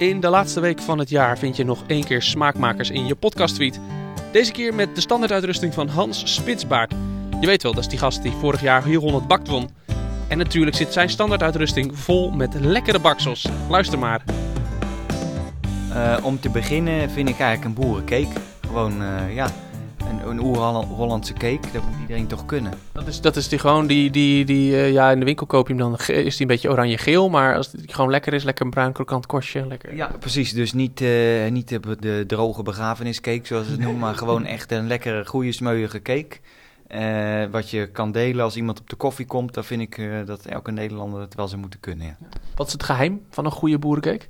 In de laatste week van het jaar vind je nog één keer Smaakmakers in je podcastfeed. Deze keer met de standaarduitrusting van Hans Spitsbaard. Je weet wel, dat is die gast die vorig jaar hier 100 bakt won. En natuurlijk zit zijn standaarduitrusting vol met lekkere baksels. Luister maar. Uh, om te beginnen vind ik eigenlijk een boerencake. Gewoon, uh, ja, een, een oer-Hollandse cake. Dat moet iedereen toch kunnen. Dat is, dat is die gewoon, die, die, die uh, ja, in de winkel koop je hem dan, is die een beetje oranje-geel. Maar als die gewoon lekker is, lekker een bruin krokant korstje. Lekker. Ja, precies. Dus niet, niet de, de droge begrafeniscake zoals ze het noemen. maar gewoon echt een lekkere, goede, smeuïge cake. Uh, wat je kan delen als iemand op de koffie komt, dan vind ik dat elke Nederlander het wel zou moeten kunnen. Ja. Wat is het geheim van een goede boerencake?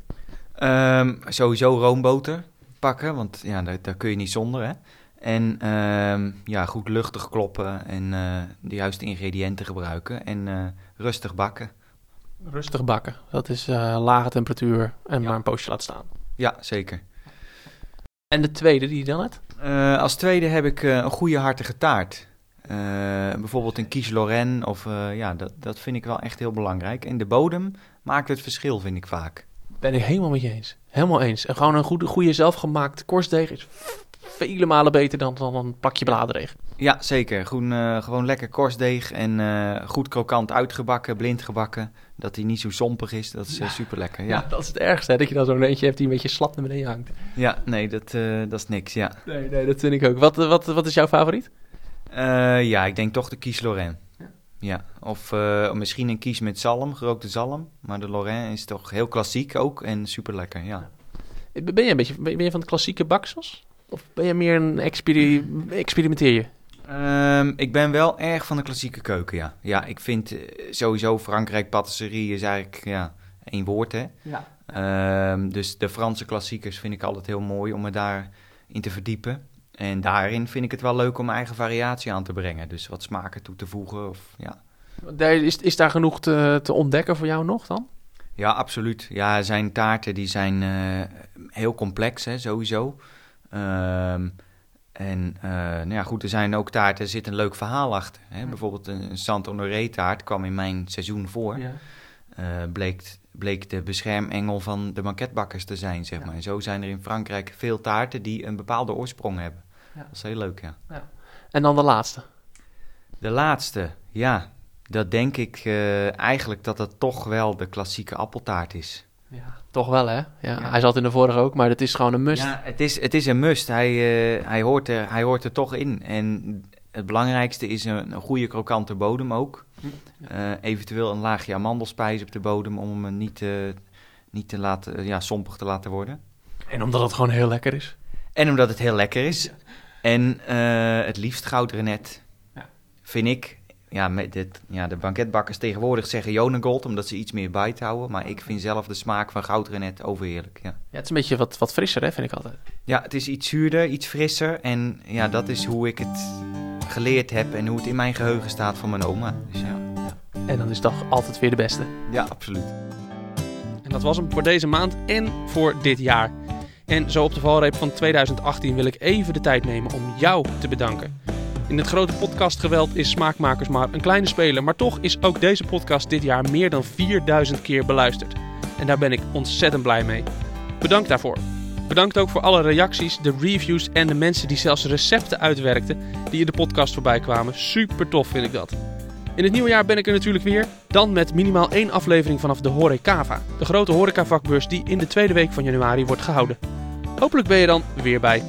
Um, sowieso roomboter pakken, want ja, daar, daar, kun je niet zonder. Hè? En um, ja, goed luchtig kloppen en uh, de juiste ingrediënten gebruiken en rustig bakken. Rustig bakken, dat is lage temperatuur en ja. maar een poosje laten staan. Ja, zeker. En de tweede die je dan hebt? als tweede heb ik een goede hartige taart. Bijvoorbeeld een quiche Lorraine, of ja, dat, dat vind ik wel echt heel belangrijk. En de bodem maakt het verschil, vind ik vaak. Ben ik helemaal met je eens. Helemaal eens. En gewoon een goede, goede zelfgemaakte korstdeeg is vele malen beter dan, dan een plakje bladerdeeg. Ja, zeker. Groen, uh, gewoon lekker korstdeeg en goed krokant uitgebakken, blind gebakken. Dat hij niet zo sompig is, dat is ja. super lekker. Ja. ja. dat is het ergste, hè? dat je dan zo'n eentje hebt die een beetje slap naar beneden hangt. Ja, nee, dat, dat is niks, ja. Nee, nee, dat vind ik ook. Wat, wat, wat is jouw favoriet? Ja, ik denk toch de Kies Lorraine. Ja. ja. Of uh, misschien een kies met zalm, gerookte zalm. Maar de Lorraine is toch heel klassiek ook en super lekker, ja. Ben je een beetje ben je van de klassieke baksels? Of ben je meer een experi experimenteer je? Um, ik ben wel erg van de klassieke keuken, ja. Ja, ik vind sowieso Frankrijk patisserie is eigenlijk ja, één woord, hè. Ja. Um, dus de Franse klassiekers vind ik altijd heel mooi om me daarin te verdiepen. En daarin vind ik het wel leuk om mijn eigen variatie aan te brengen. Dus wat smaken toe te voegen. Of, ja. Is, is daar genoeg te, te ontdekken voor jou nog dan? Ja, absoluut. Ja, zijn taarten die zijn uh, heel complex, hè, sowieso. Um, en uh, nou ja, goed, er zijn ook taarten, er zit een leuk verhaal achter. Hè? Ja. Bijvoorbeeld een, een taart kwam in mijn seizoen voor. Ja. Uh, bleek, bleek de beschermengel van de banketbakkers te zijn, zeg ja. maar. En zo zijn er in Frankrijk veel taarten die een bepaalde oorsprong hebben. Dat is heel leuk, ja. ja. En dan de laatste? De laatste, ja. Dat denk ik uh, eigenlijk dat het toch wel de klassieke appeltaart is. Ja, toch wel hè? Ja, ja. Hij zat in de vorige ook, maar het is gewoon een must. Ja, het is, het is een must. Hij, uh, hij, hoort er, hij hoort er toch in. En het belangrijkste is een, een goede krokante bodem ook. Ja. Uh, eventueel een laagje amandelspijs op de bodem om hem niet, niet te laten, ja, sompig te laten worden. En omdat het gewoon heel lekker is. En omdat het heel lekker is. En uh, het liefst goudrenet, ja. vind ik. Ja, met dit, ja, de banketbakkers tegenwoordig zeggen Jonegold, omdat ze iets meer bite houden. Maar ik vind zelf de smaak van goudrenet overheerlijk. Ja. ja, het is een beetje wat, wat frisser, hè, vind ik altijd. Ja, het is iets zuurder, iets frisser. En ja, dat is hoe ik het geleerd heb en hoe het in mijn geheugen staat van mijn oma. Dus ja. ja. En dan is het toch altijd weer de beste. Ja, absoluut. En dat was hem voor deze maand en voor dit jaar. En zo op de valreep van 2018 wil ik even de tijd nemen om jou te bedanken. In het grote podcastgeweld is Smaakmakers maar een kleine speler, maar toch is ook deze podcast dit jaar meer dan 4000 keer beluisterd. En daar ben ik ontzettend blij mee. Bedankt daarvoor. Bedankt ook voor alle reacties, de reviews en de mensen die zelfs recepten uitwerkten die in de podcast voorbij kwamen. Super tof vind ik dat. In het nieuwe jaar ben ik er natuurlijk weer, dan met minimaal één aflevering vanaf de Horecava, de grote horecavakbeurs die in de tweede week van januari wordt gehouden. Hopelijk ben je dan weer bij.